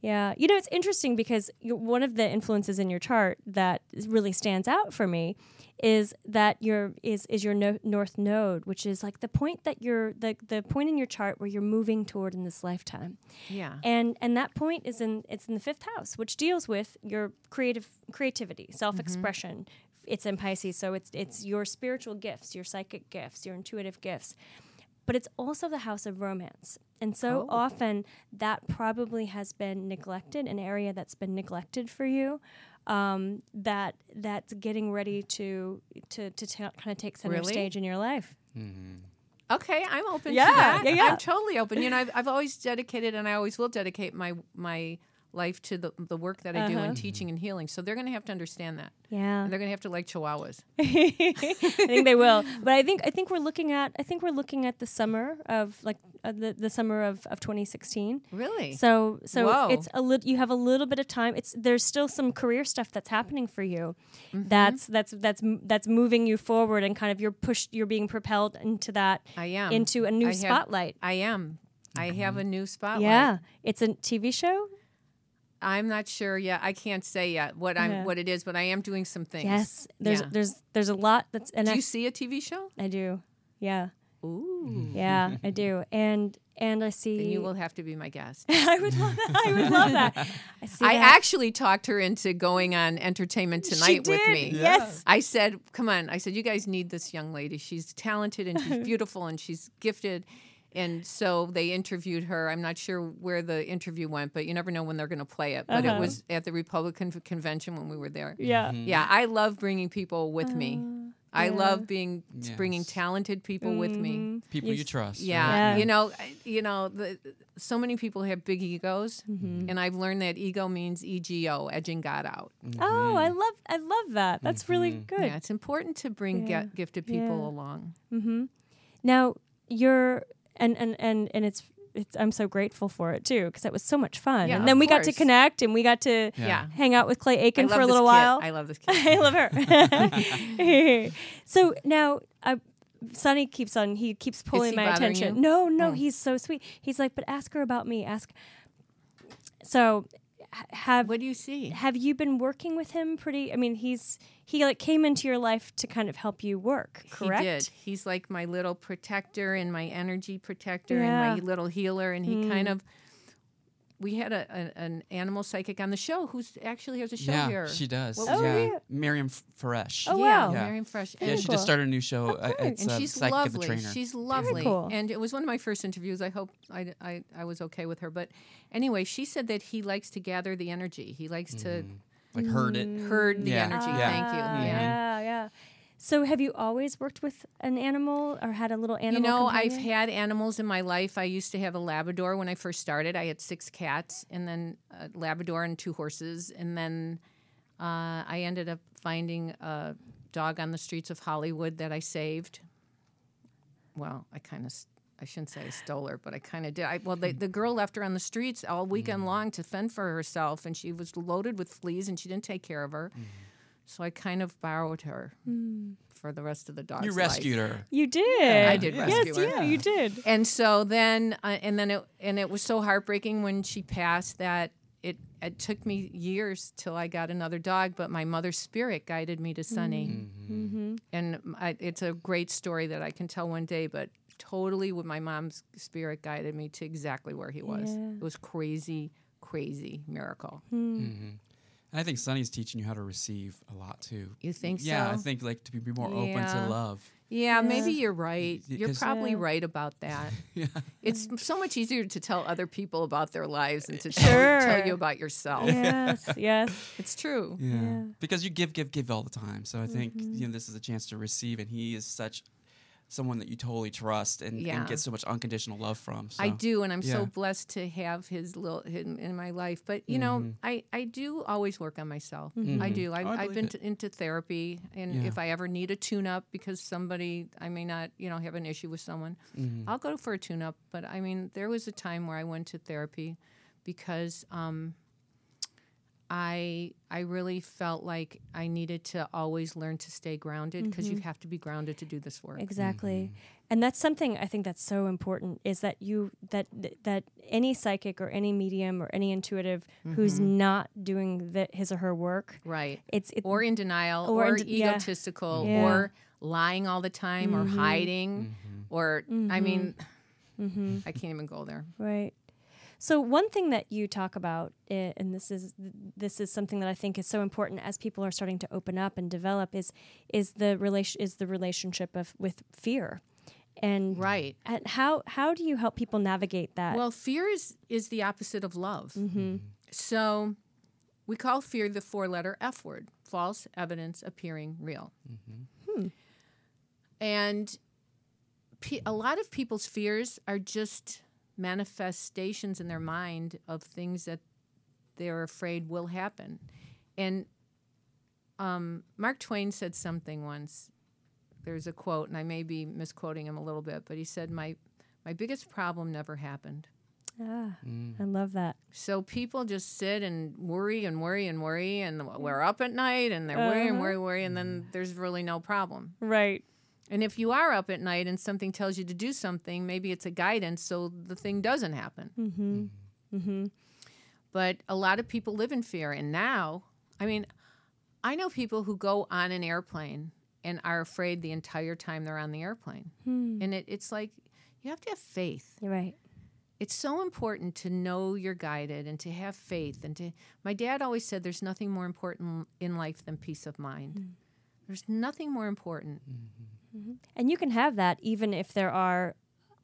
yeah. You know, it's interesting because one of the influences in your chart that really stands out for me is that your is is your no, north node, which is like the point that you're the the point in your chart where you're moving toward in this lifetime, yeah. and and that point is in it's in the fifth house, which deals with your creative creativity, self expression. Mm-hmm. It's in Pisces, so it's it's your spiritual gifts, your psychic gifts, your intuitive gifts but it's also the house of romance. And so Oh. often that probably has been neglected, an area that's been neglected for you. Um, that that's getting ready to to to ta- kind of take center Really? stage in your life. Okay, I'm open Yeah, to that. yeah, yeah. I'm totally open. You know, I've, I've always dedicated, and I always will dedicate my my life to the the work that I do Uh-huh. in teaching and healing. So they're going to have to understand that, Yeah, and they're going to have to like Chihuahuas. I think they will. But I think I think we're looking at I think we're looking at the summer of like uh, the the summer of, of 2016. Really? So so Whoa. it's a little you have a little bit of time. It's there's still some career stuff that's happening for you. Mm-hmm. That's that's that's that's moving you forward and kind of you're pushed you're being propelled into that I am into a new I have- spotlight. I am. I have a new spotlight. Yeah, it's a TV show. I'm not sure yet. I can't say yet what I'm Yeah. what it is, but I am doing some things. Yes, there's Yeah. there's there's a lot that's and Do I, you see a TV show? I do. Yeah. Ooh. Yeah, I do. And and I see. Then you will have to be my guest. I would love that. I would love that. I see. I that. actually talked her into going on Entertainment She Tonight with did, me. Yes. I said, "Come on!" I said, "You guys need this young lady. She's talented and she's beautiful and she's gifted." And so they interviewed her. I'm not sure where the interview went, but you never know when they're going to play it. But Uh-huh. it was at the Republican convention when we were there. Yeah. Yeah, I love bringing people with me. I yeah. love being bringing talented people with me. Mhm. People you trust. right? Yeah, Yeah. you know, you know, the, so many people have big egos, Mm-hmm. and I've learned that ego means ego, edging God out. Oh, I love. I love that. That's really good. Mm-hmm. Yeah, it's important to bring Yeah. get, gifted people Yeah. along. Now you're and and and and it's. It's, I'm so grateful for it too because it was so much fun, Yeah, and then of we got to connect, and we got to Yeah. Yeah, hang out with Clay Aiken for a this little kid. while. I love this kid. I love her. so now, uh, Sonny keeps on. He keeps pulling he my attention. you? No, no, Oh. he's so sweet. He's like, but ask her about me. Ask. So, h- have What do you see? have you been working with him? Pretty. I mean, he's he like came into your life to kind of help you work. Correct. He did. He's like my little protector and my energy protector Yeah. and my little healer. And he kind mm. of, we had a, a an animal psychic on the show who's actually has a show Yeah, here. she does. What was yeah. it? Miriam F- Faresh. Oh, yeah, wow. Yeah. Marion Fresh. Yeah, And- she just started a new show. uh, cool. it's and uh, she's Psychic of the lovely. Trainer. She's lovely. cool. And it was one of my first interviews. I hope I, I, I was okay with her. But anyway, she said that he likes to gather the energy. He likes to like heard it. herd the Yeah. energy. Yeah. Thank you. Ah, Yeah. yeah, yeah. So, have you always worked with an animal or had a little animal? You know, I've had animals in my life. I used to have a Labrador when I first started. I had six cats, and then a Labrador and two horses, and then uh, I ended up finding a dog on the streets of Hollywood that I saved. Well, I kind of. I shouldn't say I stole her, but I kind of did. I, well, they, the girl left her on the streets all weekend long to fend for herself, and she was loaded with fleas, and she didn't take care of her. So I kind of borrowed her for the rest of the dog's You life. rescued her. You did. I did Yeah. Yes, rescue her. yeah, you did. And so then, uh, and then it, and it was so heartbreaking when she passed that it, it took me years till I got another dog. But my mother's spirit guided me to Sunny, Mm-hmm. and I, it's a great story that I can tell one day. But totally, with my mom's spirit guided me to exactly where he was. Yeah. It was crazy, crazy miracle. And I think Sonny's teaching you how to receive a lot too. You think Yeah, I think like to be more open to love. Yeah, maybe you're right. You're probably Yeah. right about that. Yeah. It's so much easier to tell other people about their lives than to tell, tell you about yourself. Yes, yes. It's true. Yeah. Yeah. Because you give, give, give all the time. So I think Mm-hmm. you know this is a chance to receive, and he is such someone that you totally trust and, Yeah. and get so much unconditional love from. So. I do, and I'm yeah. so blessed to have his little in, in my life. But you know, Mm-hmm. I, I do always work on myself. I do. I, Oh, I I've been it. to, into therapy, and Yeah. if I ever need a tune up because somebody I may not you know have an issue with someone, Mm-hmm. I'll go for a tune up. But I mean, there was a time where I went to therapy because um, I I really felt like I needed to always learn to stay grounded because you mm-hmm. have to be grounded to do this work. Exactly. Mm-hmm. And that's something I think that's so important is that you that that any psychic or any medium or any intuitive who's mm-hmm. not doing the, his or her work, Right. it's it, or in denial Or or, in de- egotistical Yeah. or lying all the time or Mm-hmm. hiding or I mean I can't even go there. Right. So one thing that you talk about, and this is this is something that I think is so important as people are starting to open up and develop, is is the relation is the relationship of with fear, and Right. and how how do you help people navigate that? Well, fear is is the opposite of love. Mm-hmm. So we call fear the four letter F word false evidence appearing real. Hmm. And pe- a lot of people's fears are just manifestations in their mind of things that they're afraid will happen. And um, Mark Twain said something once. There's a quote, and I may be misquoting him a little bit, but he said, "My my biggest problem never happened." ah, Mm. I love that. So people just sit and worry and worry and worry, and we're up at night and they're worrying and Uh-huh. worry, worry, and then there's really no problem. Right. And if you are up at night and something tells you to do something, maybe it's a guidance so the thing doesn't happen. Mm-hmm. Mm-hmm. But a lot of people live in fear. And now, I mean, I know people who go on an airplane and are afraid the entire time they're on the airplane. Hmm. And it, it's like you have to have faith. You're right. it's so important to know you're guided and to have faith and to my dad always said there's nothing more important in life than peace of mind there's nothing more important And you can have that even if there are,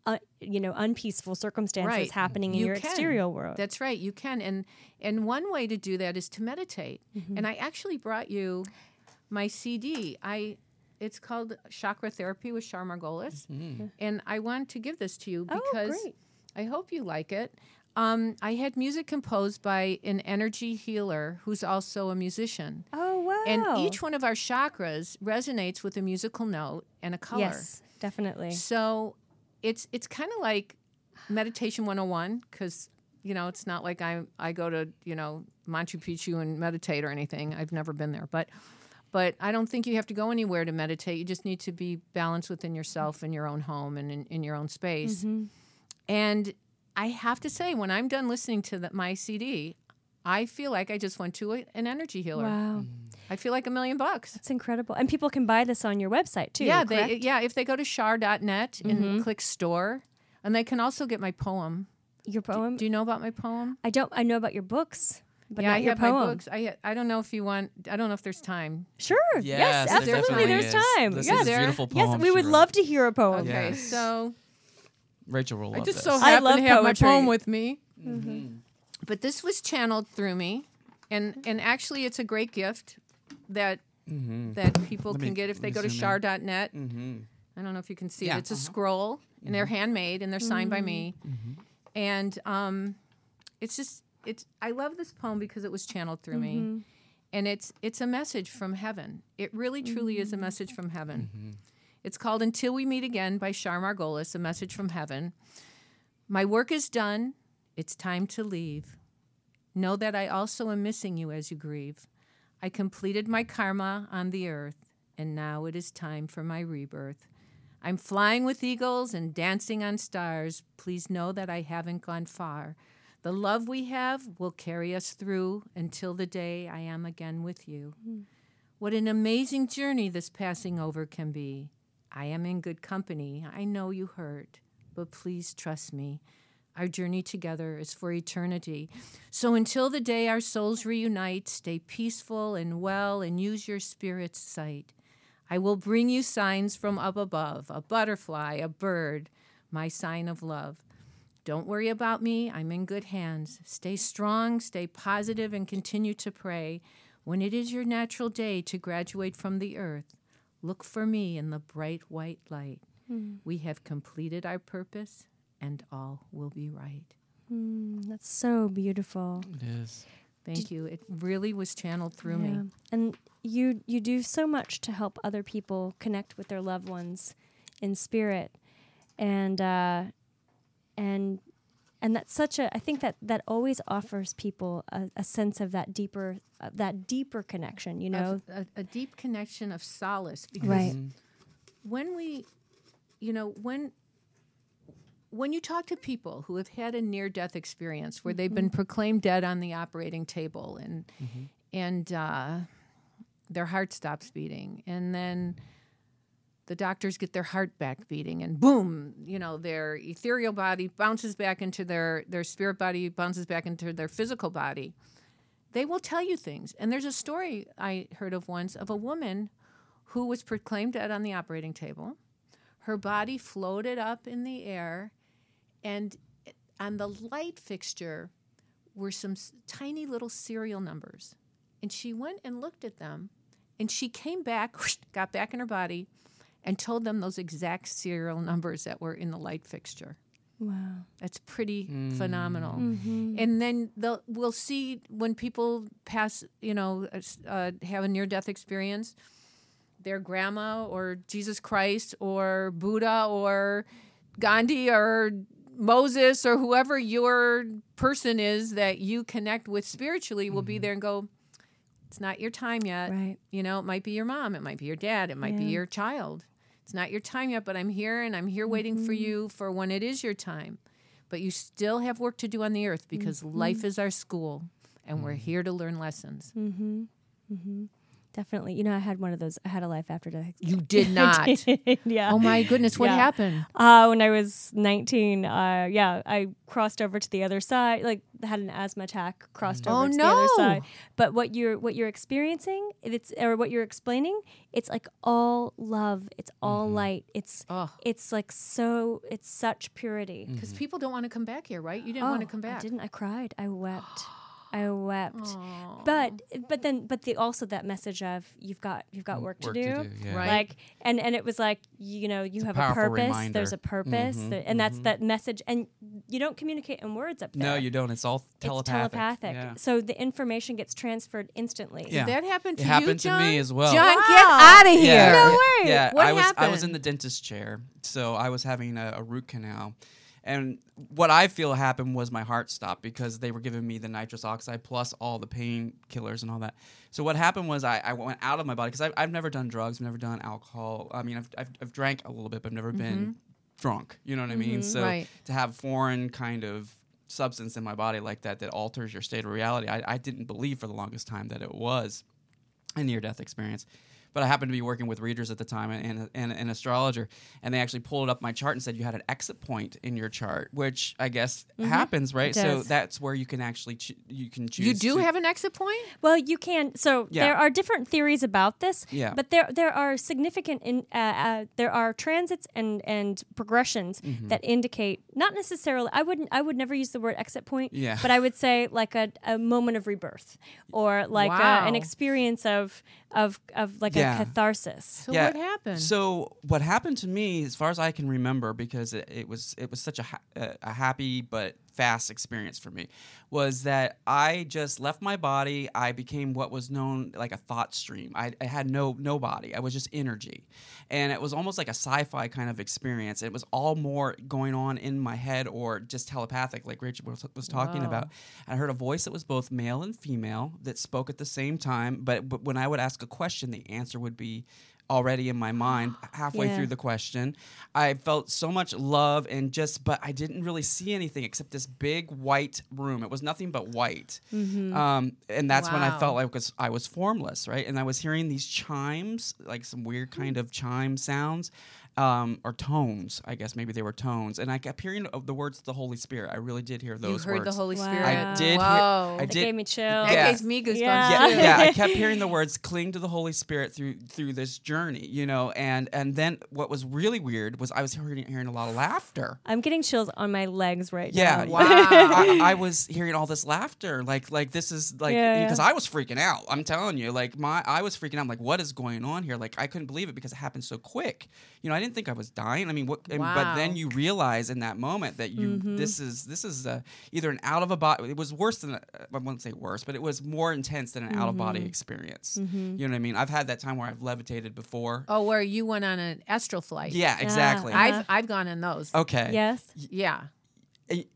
uh, you know, unpeaceful circumstances Right. happening in You your can. exterior world. that's right you can and and one way to do that is to meditate Mm-hmm. and i actually brought you my cd i it's called chakra therapy with Shar Margolis. and i want to give this to you Oh, because great. i hope you like it um, i had music composed by an energy healer who's also a musician oh wow! and each one of our chakras resonates with a musical note and a color yes, definitely. so it's it's kind of like meditation 101 because you know it's not like I I go to you know Machu Picchu and meditate or anything. I've never been there, but but I don't think you have to go anywhere to meditate. You just need to be balanced within yourself in your own home and in, in your own space. And I have to say, when I'm done listening to the, my CD, I feel like I just went to a, an energy healer. Wow, I feel like a million bucks. that's incredible. And people can buy this on your website too. Yeah, correct? they yeah, if they go to shar.net and mm-hmm. click store, and they can also get my poem. your poem. Do you know about my poem? I don't. I know about your books, but yeah, not I your have poem. my books. I I don't know if you want. I don't know if there's time. Sure. Yes, Yes, absolutely. definitely There's is. time. This yes. is a beautiful Yes, we she would love to hear a poem. Okay, Yes. so Rachel will I love just this. so I happen love to have poetry. my poem with me. Mm-hmm. But this was channeled through me, and and actually, it's a great gift that mm-hmm. that people Let can get if they go to zoom shar.net. mm-hmm. I don't know if you can see Yeah, it. It's a uh-huh. scroll, and they're mm-hmm. handmade and they're signed by me. And um, it's just it's. I love this poem because it was channeled through me, and it's it's a message from heaven. It really truly is a message from heaven. It's called "Until We Meet Again" by Shar Margolis, a message from heaven. My work is done. It's time to leave. Know that I also am missing you as you grieve. I completed my karma on the earth, and now it is time for my rebirth. I'm flying with eagles and dancing on stars. Please know that I haven't gone far. The love we have will carry us through until the day I am again with you. Mm-hmm. What an amazing journey this passing over can be. I am in good company. I know you hurt, but please trust me. Our journey together is for eternity. So until the day our souls reunite, stay peaceful and well and use your spirit's sight. I will bring you signs from up above a butterfly, a bird, my sign of love. Don't worry about me. I'm in good hands. Stay strong, stay positive, and continue to pray. When it is your natural day to graduate from the earth, look for me in the bright white light. We have completed our purpose, and all will be right. Mm, that's so beautiful. It is. Thank you. It really was channeled through me. And you you do so much to help other people connect with their loved ones in spirit, and uh, and and that's such a I think that that always offers people a, a sense of that deeper uh, that deeper connection. You know, a, a deep connection of solace because Right. when we you know when when you talk to people who have had a near death experience where they've been proclaimed dead on the operating table and and uh, their heart stops beating and then the doctors get their heart back beating and boom you know their ethereal body bounces back into their their spirit body bounces back into their physical body. They will tell you things. And there's a story i heard of once of a woman who was proclaimed dead on the operating table. Her body floated up in the air and on the light fixture were some tiny little serial numbers. And she went and looked at them and she came back got back in her body and told them those exact serial numbers that were in the light fixture wow. that's pretty phenomenal. And then we'll see when people pass, you know, uh, uh, have a near death experience, their grandma or Jesus Christ or Buddha or Gandhi or Moses or whoever your person is that you connect with spiritually will be there and go, it's not your time yet. Right. You know, it might be your mom, it might be your dad, it might be your child. It's not your time yet, but I'm here and I'm here waiting for mm-hmm. you for when it is your time. But you still have work to do on the earth because life mm-hmm. is our school and we're mm-hmm. here to learn lessons. Mm-hmm. Mm-hmm. definitely. You know, I had one of those. I had a life after death. You did not. did, yeah. Oh my goodness, what Yeah. happened? Uh, when I was 19, uh, yeah, I crossed over to the other side, like had an asthma attack, crossed over Oh, to the other no. side. But what you're what you're experiencing, it's or what you're explaining, it's like all love, it's all light. It's Oh. it's like so it's such purity. Because people don't want to come back here, right? You didn't want to Oh, come back. I didn't. I cried. I wept. I wept. But but then but the also that message of you've got you've got work, work to, to do. do, yeah. Right. Like and and it was like you know you a have a powerful purpose. reminder. There's a purpose, th- and that's mm-hmm, that mm-hmm. message. And you don't communicate in words up there. No, you don't. It's all telepathic. It's telepathic. telepathic. Yeah. So the information gets transferred instantly. Yeah. Did that happened to It you, happened to me John? as well. John, Wow. get out of here. Yeah. No way. Yeah, What I was I was in the dentist chair, so I was having a, a root canal, and what I feel happened was my heart stopped because they were giving me the nitrous oxide plus all the painkillers and all that. So what happened was I, I went out of my body because I've, I've never done drugs, I've never done alcohol. I mean, I've, I've, I've drank a little bit, but I've never been mm-hmm. drunk. You know what I mean? Mm-hmm, so Right. to have foreign kind of substance in my body like that that alters your state of reality, I, I didn't believe for the longest time that it was a near death experience. But I happened to be working with readers at the time and, and an astrologer, and they actually pulled up my chart and said you had an exit point in your chart, which I guess happens, right? So that's where you can actually ch- you can choose. You do to- have an exit point? Well, you can. So Yeah. there are different theories about this. Yeah. But there there are significant in uh, uh, there are transits and and progressions Mm-hmm. that indicate not necessarily. I wouldn't. I would never use the word exit point. Yeah. But I would say like a, a moment of rebirth or like a, an experience of of of like Yeah. A catharsis. So what happened? So what happened to me, as far as I can remember, because it, it was it was such a, ha- a a happy but fast experience for me, was that I just left my body. I became what was known like a thought stream. I, I had no no body. I was just energy, and it was almost like a sci-fi kind of experience. It was all more going on in my head or just telepathic, like Rachel was, was talking Wow. about. I heard a voice that was both male and female that spoke at the same time. But, but when I would ask a question, the answer would be already in my mind halfway Yeah. through the question. I felt so much love and just, but I didn't really see anything except this big white room. It was nothing but white. Um, and that's when I felt like was, I was formless, right? And I was hearing these chimes, like some weird kind of chime sounds. Um, or tones, I guess maybe they were tones, and I kept hearing of the words of the Holy Spirit. I really did hear you those heard words. the Holy Wow. Spirit. I did hear- Whoa. I That did- gave me chills. that Yeah. gives me goosebumps Yeah. yeah, yeah, I kept hearing the words "cling to the Holy Spirit" through through this journey, you know, and and then what was really weird was I was hearing, hearing a lot of laughter. I'm getting chills on my legs right Yeah, now. Yeah, wow. I, I was hearing all this laughter, like like this is like Yeah, because yeah. I was freaking out. I'm telling you, like my I was freaking out. I'm like, what is going on here? Like I couldn't believe it because it happened so quick. You know, I didn't think I was dying. I mean, what? and- But then you realize in that moment that you Mm-hmm. this is this is uh either an out of a body. It was worse than a, I wouldn't say worse, but it was more intense than an out of Mm-hmm. body experience. You know what I mean? I've had that time where I've levitated before. Oh, where you went on an astral flight. Yeah, exactly. Uh-huh. I've I've gone in those. okay. Yes. Yeah.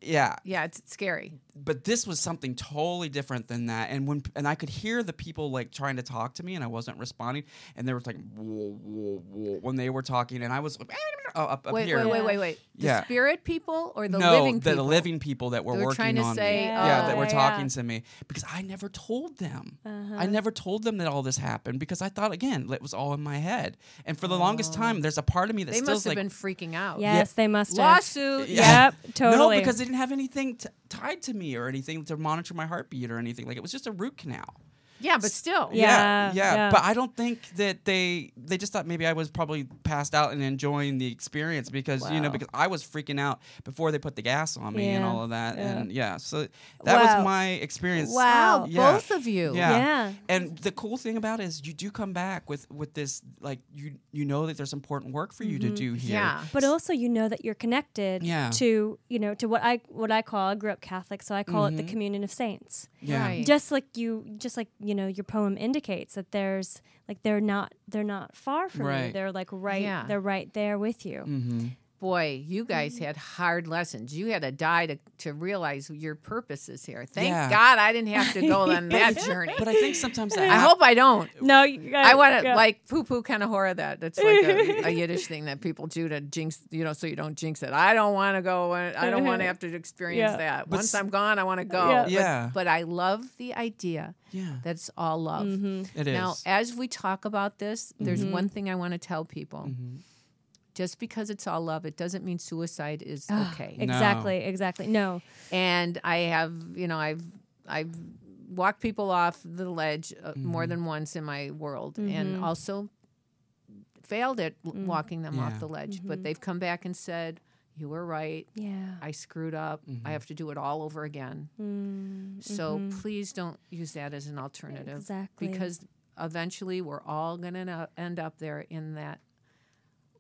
Yeah. Yeah, it's scary. But this was something totally different than that and when and i could hear the people like trying to talk to me and i wasn't responding and they were like whoa, whoa, whoa, when they were talking and i was like oh, up, up Wait, here wait, wait, wait, wait. The Yeah. spirit people or the no living the living people that were They were working trying to on say, me yeah that oh, were yeah. talking to me because i never told them i uh-huh. never told them that all this happened because i thought again it was all in my head and for the longest oh. time there's a part of me that They still must like have been freaking out. Yes, they must have. Lawsuit. Yeah. Yep, totally. No, because they didn't have anything t- tied to me or anything to monitor my heartbeat or anything. Like it was just a root canal. Yeah, but still. Yeah. yeah, yeah. But I don't think that they they just thought maybe I was probably passed out and enjoying the experience because you know because I was freaking out before they put the gas on me and all of that yeah. and yeah. So that Wow. was my experience. Wow. Yeah. Both of you. Yeah. Yeah. And the cool thing about it is you do come back with with this like you you know that there's important work for you to do here. Yeah. But also, you know that you're connected Yeah. to, you know, to what I what I call. I grew up Catholic, so I call it the Mhm. communion of saints. Yeah. Right. Just like you, just like you know, your poem indicates that there's like they're not they're not far from you. They're like right Yeah. they're right there with you. Mm-hmm. Boy, you Mm-hmm. guys had hard lessons. You had to die to, to realize your purpose is here. Thank Yeah. God I didn't have to go on that journey. But I think sometimes that I hap- hope I don't. No, you guys, I want to yeah. like poo poo kind of horror that. That's like a, a Yiddish thing that people do to jinx, you know, so you don't jinx it. I don't want to go. I don't want to have to experience Yeah. that. But Once s- I'm gone, I want to go. Yeah. But, Yeah. but I love the idea Yeah, that's all love. Mm-hmm. it is. Now, as we talk about this, there's Mhm. one thing I want to tell people. Mhm. Just because it's all love, it doesn't mean suicide is Ah, okay. Exactly, exactly. No. And I have, you know, I've I've walked people off the ledge uh, more Mhm. than once in my world, Mhm. and also failed at l- Mm. walking them Yeah. off the ledge. But Mhm. they've come back and said, "You were right. Yeah. I screwed up. I have to do it all over again." Mm, So mhm. please don't use that as an alternative exactly because eventually we're all going to end up there in that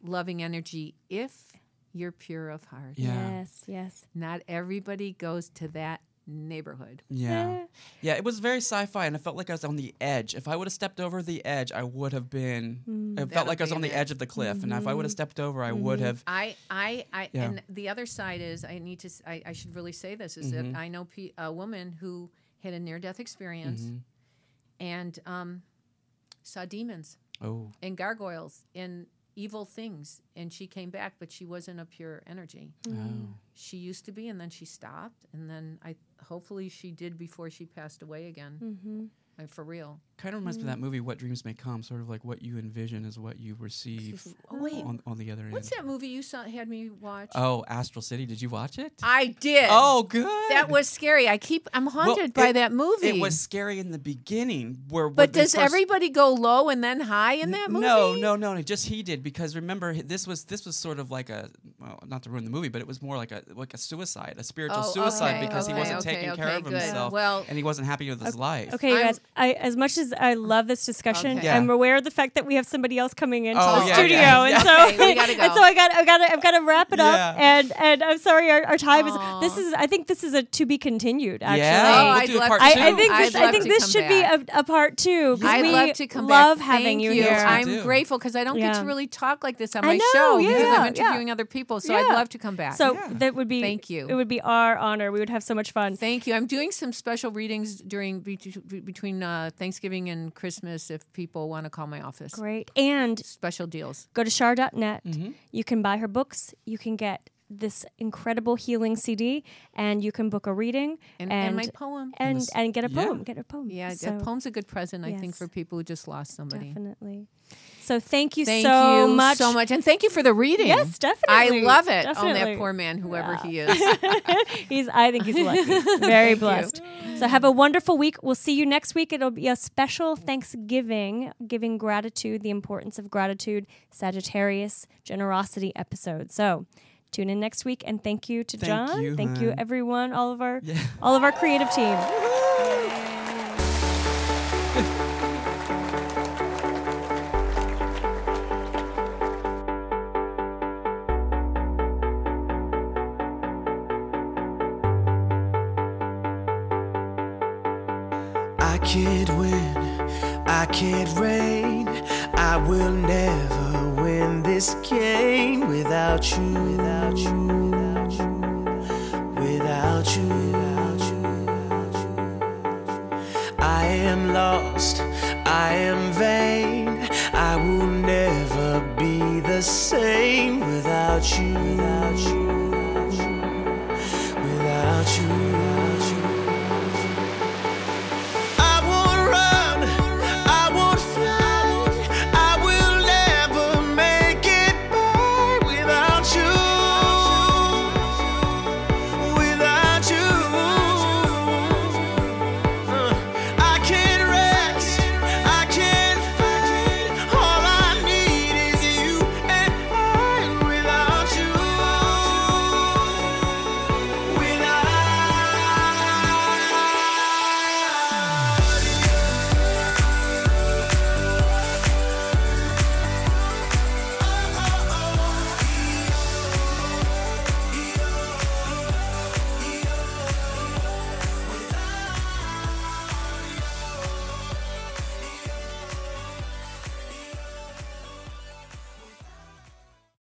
loving energy if you're pure of heart. Yeah. yes, yes. Not everybody goes to that neighborhood. Yeah. Yeah, it was very sci-fi, and I felt like I was on the edge. If I would have stepped over the edge, I would have been. Mm. It felt That'll like I was on the it. edge of the cliff, and if I would have Mhm. stepped over, I would Mhm. have. I, I, I, Yeah. and the other side is I need to, I should really say this is Mhm. that I know pe- a woman who had a near-death experience Mhm. and um, saw demons Oh, and gargoyles and evil things, and she came back, but she wasn't a pure energy. oh, She used to be, and then she stopped, and then I hopefully she did before she passed away again, Mm-hmm. Like, for real. kind of reminds me of mm. that movie, "What Dreams May Come." Sort of like what you envision is what you receive Oh wait, on, on the other end. what's that movie you saw had me watch? Oh, Astral City. Did you watch it? I did. oh, good. that was scary. I keep I'm haunted by it- that movie. It was scary in the beginning, where. But does first- everybody go low and then high in that movie? No, no, no, no. Just he did because remember this was this was sort of like a well, not to ruin the movie, but it was more like a like a suicide, a spiritual Oh, suicide okay, because he wasn't okay, taking okay, care of good. himself Well, and he wasn't happy with his life. Okay, you guys. I as much as I love this discussion, Okay. I'm aware of the fact that we have somebody else coming into Oh, the yeah, studio, yeah, and so Okay, we gotta and so I got I got I've got to wrap it up. Yeah. And and I'm sorry, our, our time Aw. is. This is I think this is a to be continued. Actually. Yeah, Oh, we'll I'd do a love part to. I, think I'd this, I think this should back. be a, a part two. I'd we love to come love back. having Thank you you. here. Yes, I'm do. grateful because I don't get to really talk like this on my know, show yeah, because. I'm interviewing other people. So I'd love to come back. So that would be Thank you. It would be our honor. We would have so much fun. Thank you. I'm doing some special readings during be- between uh, Thanksgiving and Christmas if people want to call my office. Great. And Special deals. go to shar.net. Mhm. You can buy her books. You can get this incredible healing CD, and you can book a reading And, and, and my poem. and, this- and get a yeah. poem. Get a poem. Yeah, so, that poem's a good present, I think, for people who just lost somebody. definitely. So thank you Thank so you much. so much. And thank you for the reading. Yes, definitely. I love it. Oh, Definitely. that poor man, whoever Yeah. he is. he's. I think he's lucky. Very Thank you. blessed. So have a wonderful week. We'll see you next week. It'll be a special Thanksgiving, giving gratitude, the importance of gratitude, Sagittarius generosity episode. So tune in next week and thank you to Thank John. you, thank you everyone, all of our Yeah. all of our creative team. can't reign. I will never win this game without you,